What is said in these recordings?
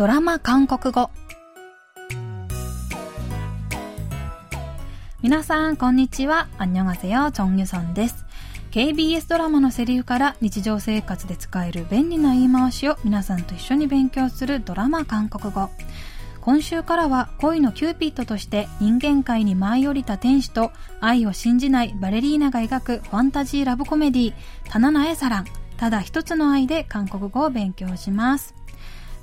ドラマ韓国語。皆さんこんにちは。アンニョンアセヨチョンユソンです KBS ドラマのセリフから日常生活で使える便利な言い回しを皆さんと一緒に勉強するドラマ韓国語。今週からは恋のキューピッドとして人間界に舞い降りた天使と愛を信じないバレリーナが描くファンタジーラブコメディー「단 하나의 사랑」ただ一つの愛で韓国語を勉強します。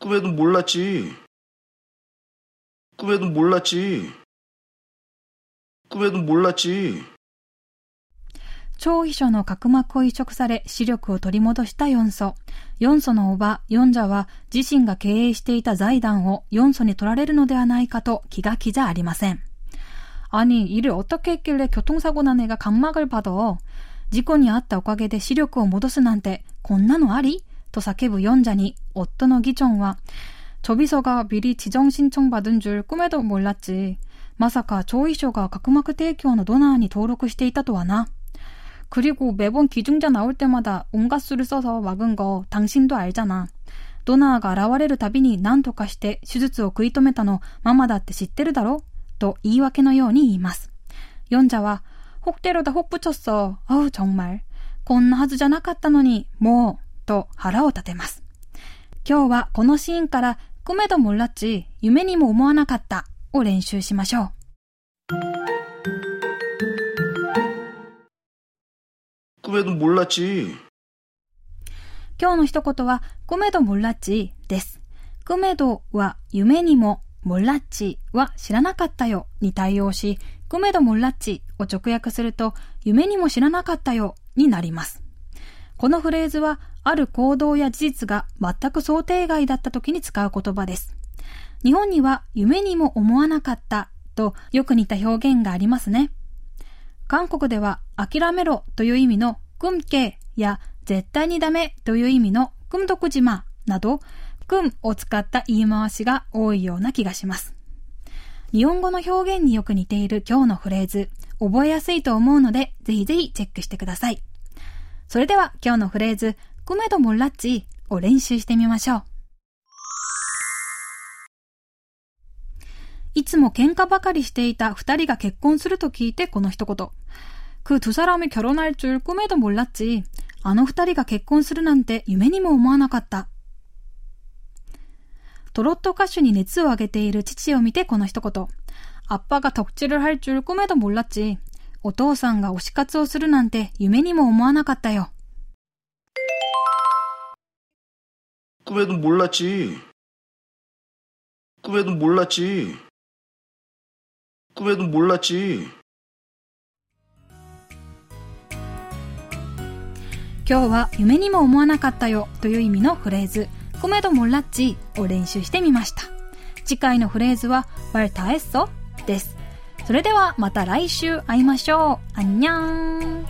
꿈에도 몰랐지. 꿈에도 몰랐지. 꿈에도 몰랐지. 超秘書の角膜を移植され視力を取り戻したヨンソ。ヨンソのおば、ヨンジャは自身が経営していた財団をヨンソに取られるのではないかと気が気じゃありません。아니이를어떻게했길래교통사고난애가각막을받아事故に遭ったおかげで視力を戻すなんてこんなのあり と叫ぶヨンジャに夫のギチョンは조비서가미리지정신청받은줄꿈에도몰랐지まさか超医書が角膜提供のドナーに登録していたとはな。 그리고 매번 기증자 나올 때마다 온갖 수를 써서 막은 거 당신도 알잖아. 도나가 라와레르 다비니 난토카 시테 手術を食い止めたのままだって知ってるだろと言い訳のように言います。4자와 혹대로다 혹 붙였어. 아우 정말. こんなはずじゃなかったのに もう うと腹を立てます。今日はこのシーンから、くめどもらっち、夢にも思わなかったを練習しましょう。くめどもらち今日の一言は、くめどもらっちです。くめどは夢にも、もらっちは知らなかったよに対応し、くめどもらっちを直訳すると、夢にも知らなかったよになります。このフレーズはある行動や事実が全く想定外だった時に使う言葉です。日本には夢にも思わなかったとよく似た表現がありますね。韓国では諦めろという意味のクンケや絶対にダメという意味のクンドクジマなど、クンを使った言い回しが多いような気がします。日本語の表現によく似ている今日のフレーズ、覚えやすいと思うので、ぜひぜひチェックしてください。それでは今日のフレーズ、 クメドモラッチを練習してみましょう。いつも喧嘩ばかりしていた二人が結婚すると聞いてこの一言。그두사람이결혼할줄꿈에도몰랐지あの二人が結婚するなんて夢にも思わなかった。トロット歌手に熱を上げている父を見てこの一言。아빠가덕질을할줄꿈에도몰랐지お父さんが推し活をするなんて夢にも思わなかったよ。 꿈에도몰랐지꿈에도몰랐지꿈에도몰랐지今日は夢にも思わなかったよという意味のフレーズ、コメドモラッチを練習してみました。次回のフレーズは、バルタエッソです。それではまた来週会いましょう。あんにゃーん。